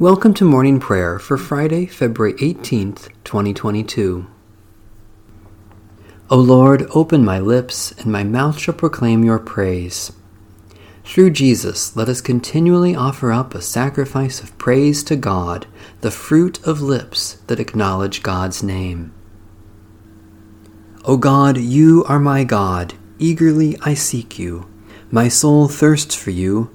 Welcome to morning prayer for Friday, February 18th, 2022. O Lord, open my lips, and my mouth shall proclaim your praise. Through Jesus, let us continually offer up a sacrifice of praise to God, the fruit of lips that acknowledge God's name. O God, you are my God. Eagerly I seek you. My soul thirsts for you.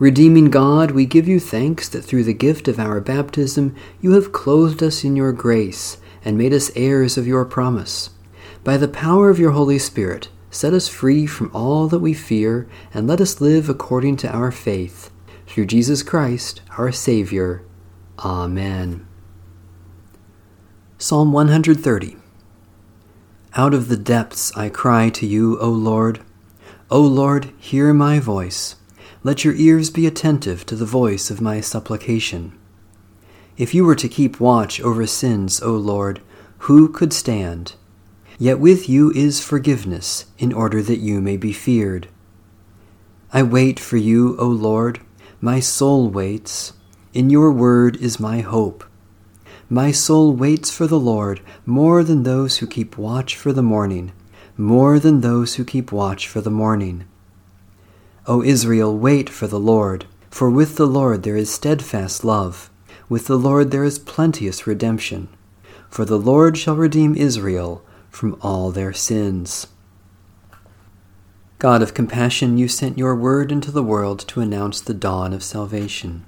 Redeeming God, we give you thanks that through the gift of our baptism you have clothed us in your grace and made us heirs of your promise. By the power of your Holy Spirit, set us free from all that we fear and let us live according to our faith. Through Jesus Christ, our Savior. Amen. Psalm 130 Out of the depths I cry to you, O Lord. O Lord, hear my voice. Let your ears be attentive to the voice of my supplication. If you were to keep watch over sins, O Lord, who could stand? Yet with you is forgiveness, in order that you may be feared. I wait for you, O Lord. My soul waits. In your word is my hope. My soul waits for the Lord more than those who keep watch for the morning, more than those who keep watch for the morning. O Israel, wait for the Lord, for with the Lord there is steadfast love, with the Lord there is plenteous redemption. For the Lord shall redeem Israel from all their sins. God of compassion, you sent your word into the world to announce the dawn of salvation.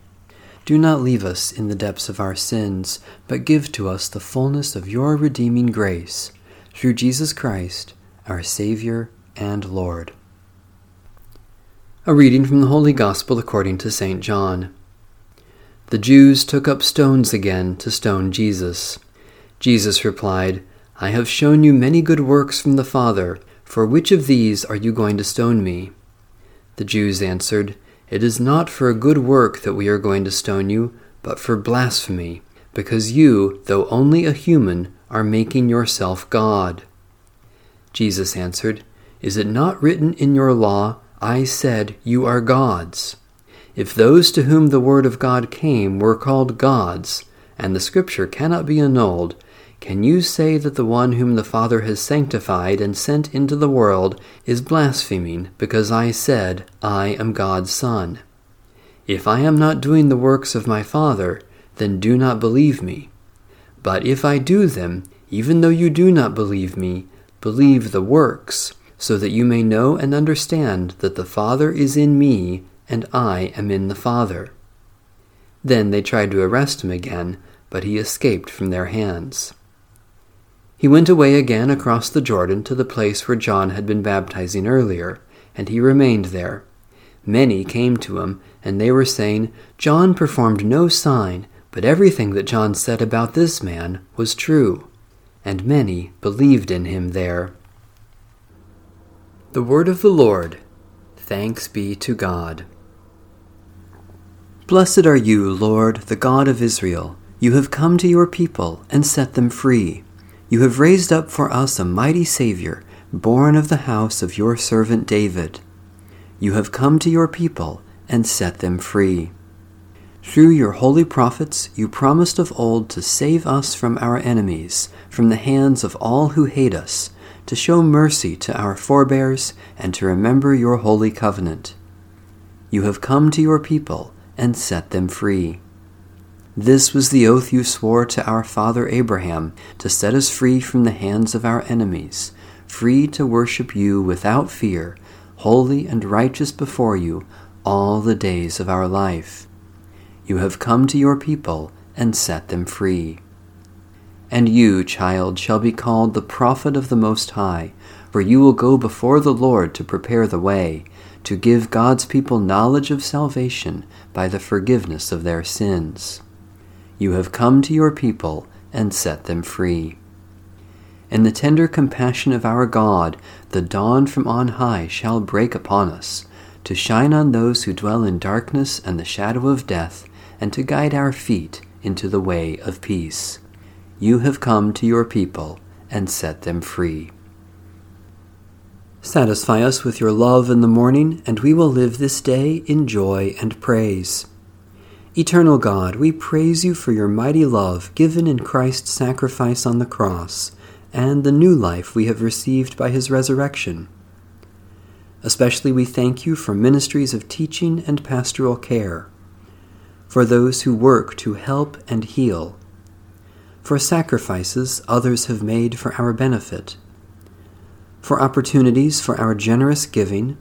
Do not leave us in the depths of our sins, but give to us the fullness of your redeeming grace, through Jesus Christ, our Savior and Lord. A reading from the Holy Gospel according to St. John. The Jews took up stones again to stone Jesus. Jesus replied, I have shown you many good works from the Father. For which of these are you going to stone me? The Jews answered, It is not for a good work that we are going to stone you, but for blasphemy, because you, though only a human, are making yourself God. Jesus answered, Is it not written in your law, I said, You are gods. If those to whom the word of God came were called gods, and the scripture cannot be annulled, can you say that the one whom the Father has sanctified and sent into the world is blaspheming because I said, I am God's Son? If I am not doing the works of my Father, then do not believe me. But if I do them, even though you do not believe me, believe the works so that you may know and understand that the Father is in me and I am in the Father. Then they tried to arrest him again, but he escaped from their hands. He went away again across the Jordan to the place where John had been baptizing earlier, and he remained there. Many came to him, and they were saying, John performed no sign, but everything that John said about this man was true. And many believed in him there. The word of the Lord. Thanks be to God. Blessed are you, Lord, the God of Israel. You have come to your people and set them free. You have raised up for us a mighty Savior, born of the house of your servant David. You have come to your people and set them free. Through your holy prophets, you promised of old to save us from our enemies, from the hands of all who hate us to show mercy to our forebears, and to remember your holy covenant. You have come to your people and set them free. This was the oath you swore to our father Abraham to set us free from the hands of our enemies, free to worship you without fear, holy and righteous before you all the days of our life. You have come to your people and set them free. And you, child, shall be called the prophet of the Most High, for you will go before the Lord to prepare the way, to give God's people knowledge of salvation by the forgiveness of their sins. You have come to your people and set them free. In the tender compassion of our God, the dawn from on high shall break upon us, to shine on those who dwell in darkness and the shadow of death, and to guide our feet into the way of peace. You have come to your people and set them free. Satisfy us with your love in the morning, and we will live this day in joy and praise. Eternal God, we praise you for your mighty love given in Christ's sacrifice on the cross and the new life we have received by his resurrection. Especially we thank you for ministries of teaching and pastoral care, for those who work to help and heal, for sacrifices others have made for our benefit, for opportunities for our generous giving,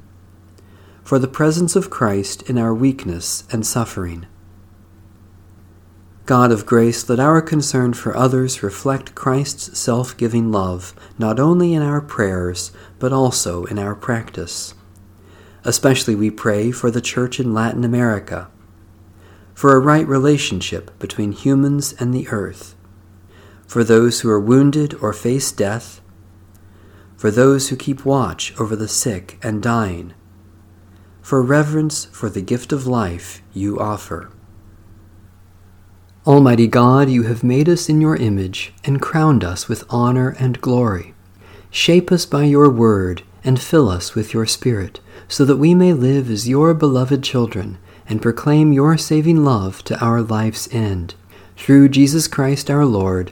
for the presence of Christ in our weakness and suffering God of grace, let our concern for others reflect Christ's self giving love, not only in our prayers, but also in our practice. Especially we pray for the Church in Latin America, for a right relationship between humans and the earth, for those who are wounded or face death, for those who keep watch over the sick and dying, for reverence for the gift of life you offer. Almighty God, you have made us in your image and crowned us with honor and glory. Shape us by your word and fill us with your Spirit, so that we may live as your beloved children and proclaim your saving love to our life's end. Through Jesus Christ our Lord.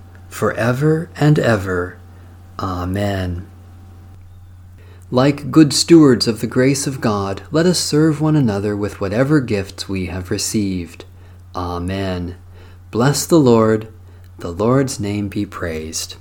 for ever and ever. Amen. Like good stewards of the grace of God, let us serve one another with whatever gifts we have received. Amen. Bless the Lord. The Lord's name be praised.